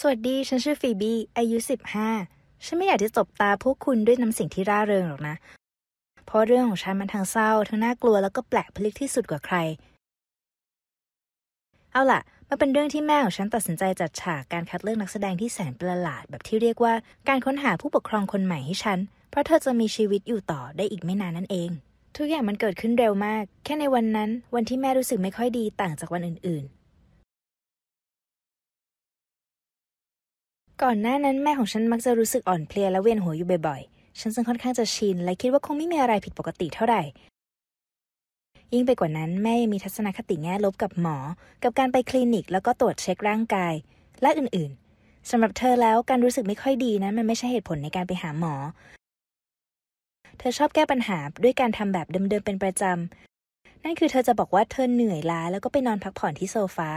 สวัสดีฉันชื่อฟีบีอายุ 15 ฉันไม่อยากจะจบตาพวกคุณด้วยน้ำเสียงที่ร่าเริงหรอกนะ เพราะเรื่องของฉันมันทั้งเศร้า ทั้งน่ากลัวแล้วก็แปลกพลิกที่สุดกว่าใคร เอาล่ะ มันเป็นเรื่องที่แม่ของฉันตัดสินใจจัดฉากการคัดเลือกนักแสดงที่แสนประหลาด แบบที่เรียกว่าการค้นหาผู้ปกครองคนใหม่ให้ฉัน เพราะเธอจะมีชีวิตอยู่ต่อได้อีกไม่นานนั่นเอง ทุกอย่างมันเกิดขึ้นเร็วมาก แค่ในวันนั้น วันที่แม่รู้สึกไม่ค่อยดีต่างจากวันอื่นๆ ก่อนหน้านั้นแม่ของฉันมักจะรู้สึกอ่อนเพลียและเวียนหัวอยู่บ่อยๆ ฉันจึงค่อนข้างจะชิน และคิดว่าคงไม่มีอะไรผิดปกติเท่าไหร่ ยิ่งไปกว่านั้นแม่ยังมีทัศนคติแง่ลบกับหมอ กับการไปคลินิก แล้วก็ตรวจเช็คร่างกาย และอื่นๆสำหรับเธอแล้วการรู้สึกไม่ค่อยดีนั้นมันไม่ใช่เหตุผลในการไปหาหมอ เธอชอบแก้ปัญหาด้วยการทำแบบเดิมๆเป็นประจำนั่นคือเธอจะบอกว่าเธอเหนื่อยล้าแล้วก็ไปนอนพักผ่อนที่โซฟา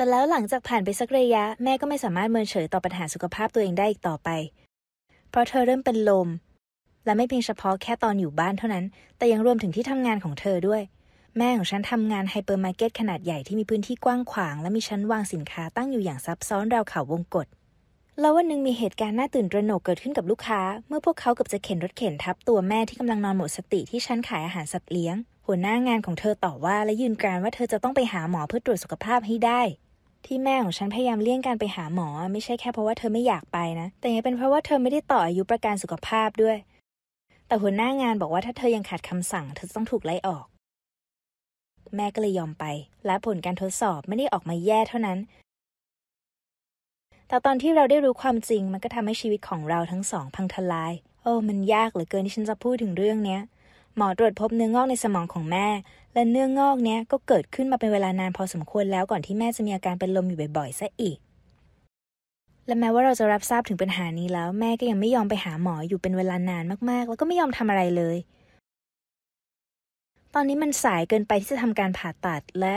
แต่แล้วหลังจากผ่านไปสักระยะแม่ก็ไม่สามารถเมินเฉยต่อปัญหาสุขภาพตัวเองได้อีกต่อไป เพราะเธอเริ่มเป็นลม และไม่เพียงเฉพาะแค่ตอนอยู่บ้านเท่านั้น แต่ยังรวมถึงที่ทำงานของเธอด้วย แม่ของฉันทำงานไฮเปอร์มาร์เก็ตขนาดใหญ่ที่มีพื้นที่กว้างขวาง และมีชั้นวางสินค้าตั้งอยู่อย่างซับซ้อนราวเขาวงกตแล้ววันหนึ่งมีเหตุการณ์น่าตื่นตระหนกเกิดขึ้นกับลูกค้า เมื่อพวกเขาเกือบจะเข็นรถเข็นทับตัวแม่ที่กำลังนอนหมดสติที่ชั้นขายอาหารสัตว์เลี้ยง หัวหน้างานของเธอต่อว่าและยืนกรานว่าเธอจะต้องไปหาหมอเพื่อตรวจสุขภาพให้ได้ ที่แม่ของฉันพยายามเลี่ยงการไปหาหมอ ไม่ใช่แค่เพราะว่าเธอไม่อยากไปนะ แต่ยังเป็นเพราะว่าเธอไม่ได้ต่ออายุประกันสุขภาพด้วย แต่หัวหน้างานบอกว่าถ้าเธอยังขาดคำสั่ง เธอต้องถูกไล่ออก แม่ก็เลยยอมไป และผลการทดสอบไม่ได้ออกมาแย่เท่านั้น แต่ตอนที่เราได้รู้ความจริง มันก็ทำให้ชีวิตของเราทั้งสองพังทลาย โอ้มันยากเหลือเกินที่ฉันจะพูดถึงเรื่องเนี้ยหมอตรวจพบเนื้องอกในสมองของแม่ และเนื้องอกเนี้ยก็เกิดขึ้นมาเป็นเวลานานพอสมควรแล้วก่อนที่แม่จะมีอาการเป็นลมอยู่บ่อยๆซะอีก และแม้ว่าเราจะรับทราบถึงปัญหานี้แล้ว แม่ก็ยังไม่ยอมไปหาหมออยู่เป็นเวลานานมากๆ แล้วก็ไม่ยอมทำอะไรเลย ตอนนี้มันสายเกินไปที่จะทำการผ่าตัดและ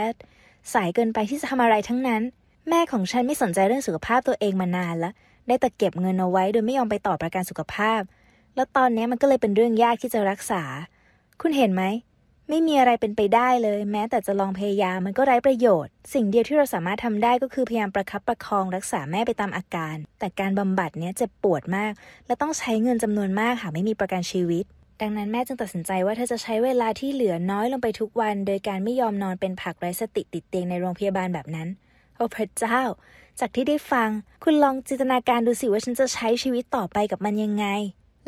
สายเกินไปที่จะทำอะไรทั้งนั้น แม่ของฉันไม่สนใจเรื่องสุขภาพตัวเองมานานแล้ว ได้แต่เก็บเงินเอาไว้โดยไม่ยอมไปต่อประกันสุขภาพ แล้วตอนนี้มันก็เลยเป็นเรื่องยากที่จะรักษา คุณเห็นไหม ไม่มีอะไรเป็นไปได้เลย แม้แต่จะลองพยายามมันก็ไร้ประโยชน์ สิ่งเดียวที่เราสามารถทำได้ก็คือพยายามประคับประคองรักษาแม่ไปตามอาการ แต่การบำบัดเนี้ยเจ็บปวดมาก และต้องใช้เงินจำนวนมากหากไม่มีประกันชีวิต ดังนั้นแม่จึงตัดสินใจว่าเธอจะใช้เวลาที่เหลือน้อยลงไปทุกวัน โดยการไม่ยอมนอนเป็นผักไร้สติติดเตียงในโรงพยาบาลแบบนั้นโอ้พระเจ้า จากที่ได้ฟัง คุณลองจินตนาการดูสิว่าฉันจะใช้ชีวิตต่อไปกับมันยังไง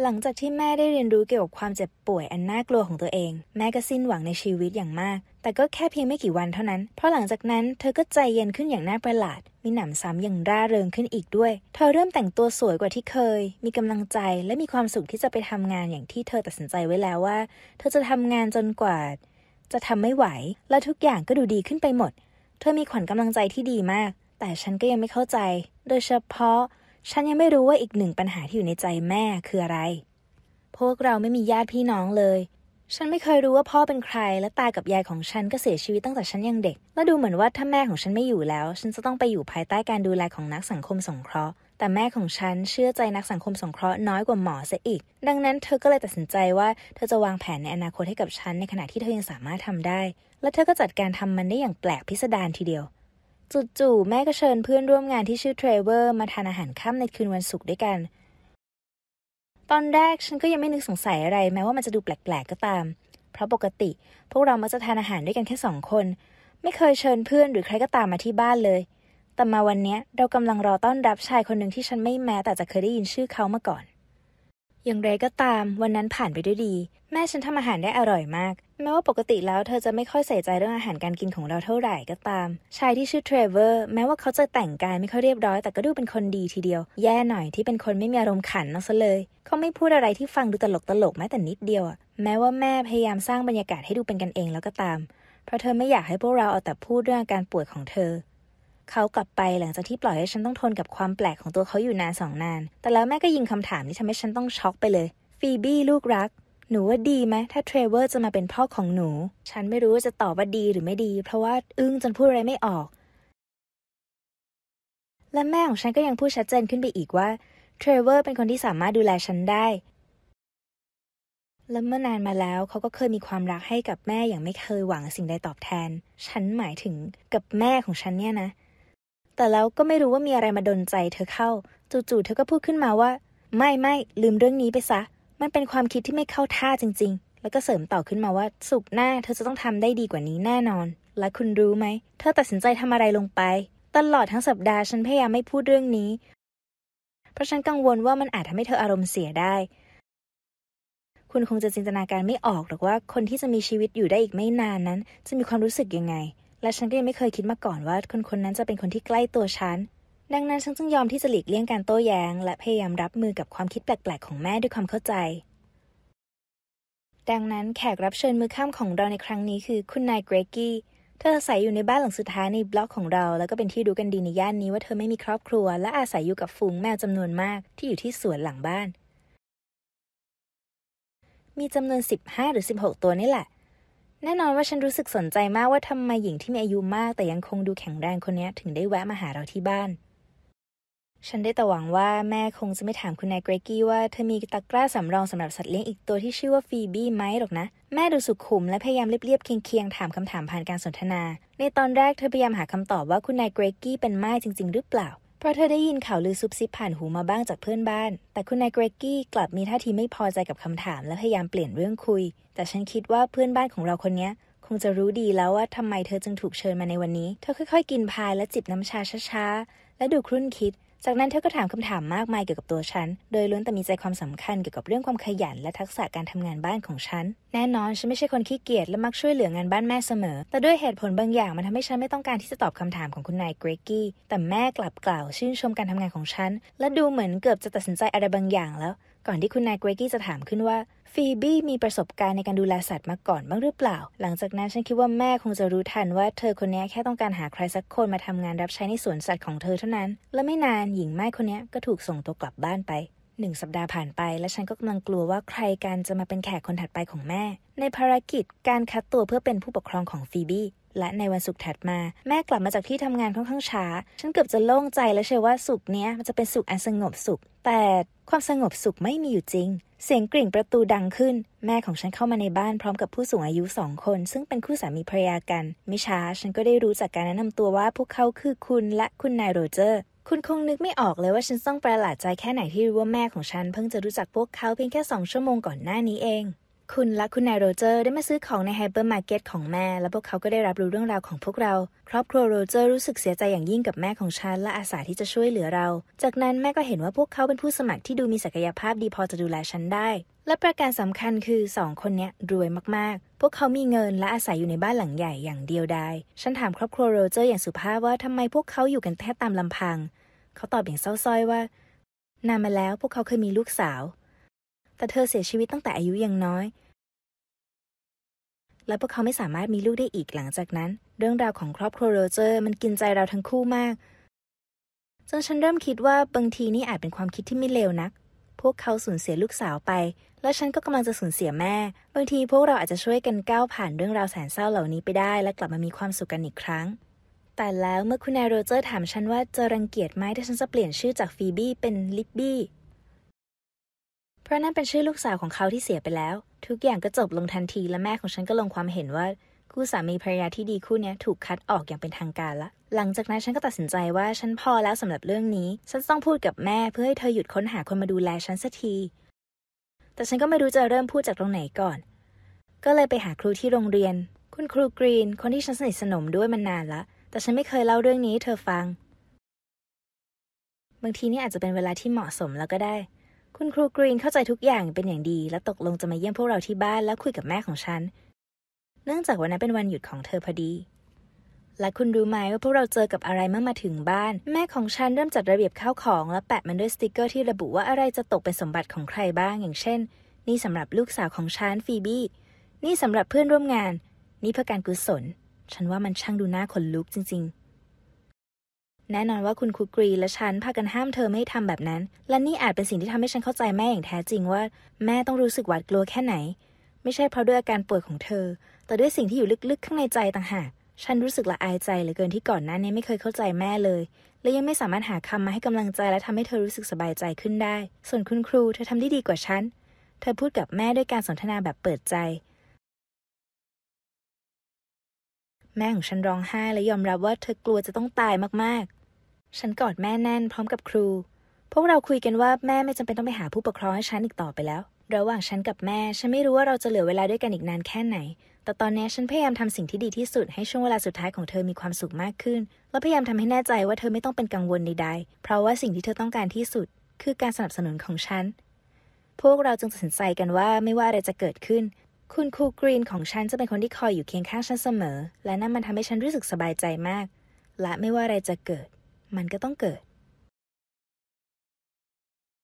หลังจากที่แม่ได้เรียนรู้เกี่ยวกับความเจ็บป่วยอันน่ากลัวของตัวเอง แม่ก็สิ้นหวังในชีวิตอย่างมาก แต่ก็แค่เพียงไม่กี่วันเท่านั้น เพราะหลังจากนั้นเธอก็ใจเย็นขึ้นอย่างน่าประหลาด มีหนำซ้ำอย่างร่าเริงขึ้นอีกด้วย เธอเริ่มแต่งตัวสวยกว่าที่เคย มีกำลังใจและมีความสุขที่จะไปทำงานอย่างที่เธอตัดสินใจไว้แล้วว่า เธอจะทำงานจนกว่า จะทำไม่ไหว และทุกอย่างก็ดูดีขึ้นไปหมด เธอมีขวัญกำลังใจที่ดีมาก แต่ฉันก็ยังไม่เข้าใจ โดยเฉพาะ ฉันยังไม่รู้ว่าอีกหนึ่งปัญหาที่อยู่ในใจแม่คืออะไร พวกเราไม่มีญาติพี่น้องเลย ฉันไม่เคยรู้ว่าพ่อเป็นใคร และตากับยายของฉันก็เสียชีวิตตั้งแต่ฉันยังเด็ก และดูเหมือนว่าถ้าแม่ของฉันไม่อยู่แล้ว ฉันจะต้องไปอยู่ภายใต้การดูแลของนักสังคมสงเคราะห์ แต่แม่ของฉันเชื่อใจนักสังคมสงเคราะห์น้อยกว่าหมอเสียอีก ดังนั้นเธอก็เลยตัดสินใจว่าเธอจะวางแผนในอนาคตให้กับฉันในขณะที่เธอยังสามารถทำได้ และเธอก็จัดการทำมันได้อย่างแปลกพิสดารทีเดียว จู่ๆแม่ก็เชิญเพื่อนร่วมงานที่ชื่อเทรเวอร์มาทานอาหารค่ำในคืนวันศุกร์ด้วยกัน ตอนแรกฉันก็ยังไม่นึกสงสัยอะไร แม้ว่ามันจะดูแปลกๆก็ตาม เพราะปกติ พวกเรามักจะทานอาหารด้วยกันแค่สองคน ไม่เคยเชิญเพื่อนหรือใครก็ตามมาที่บ้านเลย แต่มาวันนี้เรากำลังรอต้อนรับชายคนหนึ่งที่ฉันไม่แม้แต่จะเคยได้ยินชื่อเขามาก่อน อย่างไรก็ตาม วันนั้นผ่านไปด้วยดี แม่ฉันทำอาหารได้อร่อยมาก แม้ว่าปกติแล้วเธอจะไม่ค่อยใส่ใจเรื่องอาหารการกินของเราเท่าไหร่ก็ตาม ชายที่ชื่อเทรเวอร์แม้ว่าเขาจะแต่งกายไม่ค่อยเรียบร้อย แต่ก็ดูเป็นคนดีทีเดียว แย่หน่อยที่เป็นคนไม่มีอารมณ์ขันนักซะเลย เขาไม่พูดอะไรที่ฟังดูตลกตลกแม้แต่นิดเดียวอะแม้ว่าแม่พยายามสร้างบรรยากาศให้ดูเป็นกันเองแล้วก็ตาม เพราะเธอไม่อยากให้พวกเราเอาแต่พูดเรื่องอาการป่วยของเธอ เขากลับไปหลังจากที่ปล่อยให้ฉันต้องทนกับความแปลกของตัวเขาอยู่นานสองนาน แต่แล้วแม่ก็ยิงคำถามที่ทำให้ฉันต้องช็อกไปเลย ฟีบี้ลูกรัก หนูว่าดีไหมถ้าเทรเวอร์จะมาเป็นพ่อของหนู ฉันไม่รู้ว่าจะตอบว่าดีหรือไม่ดี เพราะว่าอึ้งจนพูดอะไรไม่ออก และแม่ของฉันก็ยังพูดชัดเจนขึ้นไปอีกว่าเทรเวอร์เป็นคนที่สามารถดูแลฉันได้ และเมื่อนานมาแล้วเขาก็เคยมีความรักให้กับแม่อย่างไม่เคยหวังสิ่งใดตอบแทน ฉันหมายถึงกับแม่ของฉันเนี่ยนะ แต่แล้วก็ไม่รู้ว่ามีอะไรมาดลใจเธอเข้า จู่ๆเธอก็พูดขึ้นมาว่า ไม่ไม่ลืมเรื่องนี้ไปซะ มันเป็นความคิดที่ไม่เข้าท่าจริง ๆ แล้วก็เสริมต่อขึ้นมาว่าสุกหน้าเธอจะต้องทำได้ดีกว่านี้แน่นอน และคุณรู้ไหมเธอตัดสินใจทำอะไรลงไป ตลอดทั้งสัปดาห์ฉันพยายามไม่พูดเรื่องนี้ เพราะฉันกังวลว่ามันอาจทำให้เธออารมณ์เสียได้ คุณคงจะจินตนาการไม่ออกหรอกว่าคนที่จะมีชีวิตอยู่ได้อีกไม่นานนั้น จะมีความรู้สึกยังไง และฉันก็ยังไม่เคยคิดมาก่อนว่าคนคนนั้นจะเป็นคนที่ใกล้ตัวฉัน ดังนั้นฉันจึงยอมที่จะหลีกเลี่ยงการโต้แย้ง และพยายามรับมือกับความคิดแปลกๆ ของแม่ด้วยความเข้าใจ ดังนั้นแขกรับเชิญมือข้ามของเราในครั้งนี้คือคุณนายเกรกกี้ เธออาศัยอยู่ในบ้านหลังสุดท้ายในบล็อกของเรา แล้วก็เป็นที่รู้กันดีในย่านนี้ว่าเธอไม่มีครอบครัว และอาศัยอยู่กับฝูงแมวจำนวนมากที่อยู่ที่สวนหลังบ้าน มีจำนวน 15 หรือ 16 ตัวนี่แหละ แน่นอนว่าฉันรู้สึกสนใจมากว่าทำไมหญิงที่มีอายุมากแต่ยังคงดูแข็งแรงคนนี้ถึงได้แวะมาหาเราที่บ้าน ฉันได้แต่หวังว่าแม่คงจะไม่ถามคุณนายเกรกกี้ว่าเธอมีตะกร้าสำรองสำหรับสัตว์เลี้ยงอีกตัวที่ชื่อว่าฟีบี้ไหมหรอกนะ แม่ดูสุขุมและพยายามเรียบๆเคียงๆถามคำถามผ่านการสนทนา ในตอนแรกเธอพยายามหาคำตอบว่าคุณนายเกรกกี้เป็นไม้จริง ๆ หรือเปล่า ราะเธอได้ยินข่าวลือซุบซิบผ่านหูมาบ้างจากเพื่อนบ้าน แต่คุณนายเกรกกี้กลับมีท่าทีไม่พอใจกับคำถามและพยายามเปลี่ยนเรื่องคุย แต่ฉันคิดว่าเพื่อนบ้านของเราคนนี้คงจะรู้ดีแล้วว่าทำไมเธอจึงถูกเชิญมาในวันนี้ เธอค่อยๆ กินพายและจิบน้ำชาช้าๆ และดูครุ่นคิด จากนั้นเธอก็ถามคำถามมากมายเกี่ยวกับตัวฉัน โดยล้วนแต่มีใจความสำคัญเกี่ยวกับเรื่องความขยันและทักษะการทำงานบ้านของฉัน แน่นอนฉันไม่ใช่คนขี้เกียจและมักช่วยเหลืองานบ้านแม่เสมอ แต่ด้วยเหตุผลบางอย่างมันทำให้ฉันไม่ต้องการที่จะตอบคำถามของคุณนายเกรกกี้ แต่แม่กลับกล่าวชื่นชมการทำงานของฉัน และดูเหมือนเกือบจะตัดสินใจอะไรบางอย่างแล้ว ก่อนที่คุณนายเกรกี้จะถามขึ้นว่าฟีบี้มีประสบการณ์ในการดูแลสัตว์มาก่อนบ้างหรือเปล่า หลังจากนั้นฉันคิดว่าแม่คงจะรู้ทันว่าเธอคนนี้แค่ต้องการหาใครสักคนมาทำงานรับใช้ในสวนสัตว์ของเธอเท่านั้น และไม่นานหญิงไม้คนนี้ก็ถูกส่งตัวกลับบ้านไปหนึ่งสัปดาห์ผ่านไป และฉันก็กำลังกลัวว่าใครกันจะมาเป็นแขกคนถัดไปของแม่ ในภารกิจการคัดตัวเพื่อเป็นผู้ปกครองของฟีบี้และในวันศุกร์ถัดมา แม่กลับมาจากที่ทำงานค่อนข้างช้า ฉันเกือบจะโล่งใจและเชื่อว่าสุกเนี้มันจะเป็นสุกอันสงบสุข แต่ ความสงบสุขไม่มีอยู่จริง เสียงกริ่งประตูดังขึ้น แม่ของฉันเข้ามาในบ้านพร้อมกับผู้สูงอายุสองคน ซึ่งเป็นคู่สามีภรรยากัน ไม่ช้าฉันก็ได้รู้จากการแนะนำตัวว่าพวกเขาคือคุณและคุณนายโรเจอร์ คุณคงนึกไม่ออกเลยว่าฉันต้องประหลาดใจแค่ไหนที่รู้ว่าแม่ของฉันเพิ่งจะรู้จักพวกเขาเพียงแค่สองชั่วโมงก่อนหน้านี้เอง คุณและคุณนายโรเจอร์ได้มาซื้อของในไฮเปอร์มาร์เก็ตของแม่ และพวกเขาก็ได้รับรู้เรื่องราวของพวกเรา ครอบครัวโรเจอร์รู้สึกเสียใจอย่างยิ่งกับแม่ของฉันและอาสาที่จะช่วยเหลือเรา จากนั้นแม่ก็เห็นว่าพวกเขาเป็นผู้สมัครที่ดูมีศักยภาพดีพอจะดูแลฉันได้ และประการสำคัญคือสองคนนี้รวยมากๆ พวกเขามีเงินและอาศัยอยู่ในบ้านหลังใหญ่อย่างเดียวดายฉันถามครอบครัวโรเจอร์อย่างสุภาพว่าทำไมพวกเขาอยู่กันแค่ตามลำพัง เขาตอบอย่างเศร้าส้อยว่า นานมาแล้วพวกเขาเคยมีลูกสาว แต่เธอเสียชีวิตตั้งแต่อายุยังน้อย และพวกเขาไม่สามารถมีลูกได้อีกหลังจากนั้น เรื่องราวของครอบครัวโรเจอร์มันกินใจเราทั้งคู่มาก จนฉันเริ่มคิดว่าบางทีนี่อาจเป็นความคิดที่ไม่เลวนัก พวกเขาสูญเสียลูกสาวไป และฉันก็กำลังจะสูญเสียแม่ บางทีพวกเราอาจจะช่วยกันก้าวผ่านเรื่องราวแสนเศร้าเหล่านี้ไปได้ และกลับมามีความสุขกันอีกครั้งแต่แล้วเมื่อคุณนายโรเจอร์ถามฉันว่าจะรังเกียจไหมถ้าฉันจะเปลี่ยนชื่อจากฟีบี้เป็นลิบบี้ เพราะนั่นเป็นชื่อลูกสาวของเขาที่เสียไปแล้ว ทุกอย่างก็จบลงทันทีและแม่ของฉันก็ลงความเห็นว่าคู่สามีภรรยาที่ดีคู่นี้ถูกคัดออกอย่างเป็นทางการละ หลังจากนั้นฉันก็ตัดสินใจว่าฉันพอแล้วสำหรับเรื่องนี้ ฉันต้องพูดกับแม่เพื่อให้เธอหยุดค้นหาคนมาดูแลฉันสักที แต่ฉันก็ไม่รู้จะเริ่มพูดจากตรงไหนก่อน ก็เลยไปหาครูที่โรงเรียน คุณครูกรีน คนที่ฉันสนิทสนมด้วยมานานละ แต่ฉันไม่เคยเล่าเรื่องนี้ให้เธอฟัง บางทีนี่อาจจะเป็นเวลาที่เหมาะสมแล้วก็ได้ คุณครูกรีนเข้าใจทุกอย่างเป็นอย่างดี และตกลงจะมาเยี่ยมพวกเราที่บ้านแล้วคุยกับแม่ของฉัน เนื่องจากวันนั้นเป็นวันหยุดของเธอพอดี และคุณรู้ไหมว่าพวกเราเจอกับอะไรเมื่อมาถึงบ้าน แม่ของฉันเริ่มจัดระเบียบข้าวของ และแปะมันด้วยสติกเกอร์ที่ระบุว่าอะไรจะตกเป็นสมบัติของใครบ้าง อย่างเช่น นี่สำหรับลูกสาวของฉันฟีบี้ นี่สำหรับเพื่อนร่วมงาน นี่เพื่อการกุศล ฉันว่ามันช่างดูน่าขนลุกจริง ๆ แน่นอนว่าคุณครูกรีและฉันพากันห้ามเธอไม่ให้ทำแบบนั้น และนี่อาจเป็นสิ่งที่ทำให้ฉันเข้าใจแม่อย่างแท้จริงว่า แม่ต้องรู้สึกหวาดกลัวแค่ไหน ไม่ใช่เพราะด้วยอาการป่วยของเธอ แต่ด้วยสิ่งที่อยู่ลึกๆ ข้างในใจต่างหากฉันรู้สึกละอายใจเหลือเกินที่ก่อนหน้านี้ไม่เคยเข้าใจแม่เลย และยังไม่สามารถหาคำมาให้กำลังใจและทำให้เธอรู้สึกสบายใจขึ้นได้ ส่วนคุณครูเธอทำได้ดีกว่าฉัน เธอพูดกับแม่ด้วยการสนทนาแบบเปิดใจ แม่ของฉันร้องไห้และยอมรับว่าเธอกลัวจะต้องตายมาก ฉันกอดแม่แน่นพร้อมกับครู พวกเราคุยกันว่าแม่ไม่จำเป็นต้องไปหาผู้ปกครองให้ฉันอีกต่อไปแล้ว ระหว่างฉันกับแม่ ฉันไม่รู้ว่าเราจะเหลือเวลาด้วยกันอีกนานแค่ไหน แต่ตอนนี้ฉันพยายามทำสิ่งที่ดีที่สุดให้ช่วงเวลาสุดท้ายของเธอมีความสุขมากขึ้น และพยายามทำให้แน่ใจว่าเธอไม่ต้องเป็นกังวลใดๆ เพราะว่าสิ่งที่เธอต้องการที่สุด คือการสนับสนุนของฉัน พวกเราจึงตัดสินใจกันว่าไม่ว่าอะไรจะเกิดขึ้น คุณครูกรีนของฉันจะเป็นคนที่คอยอยู่เคียงข้างฉันเสมอ และนั่นมันทำให้ฉันรู้สึกสบายใจมาก และไม่ว่าอะไรจะเกิด มันก็ต้องเกิด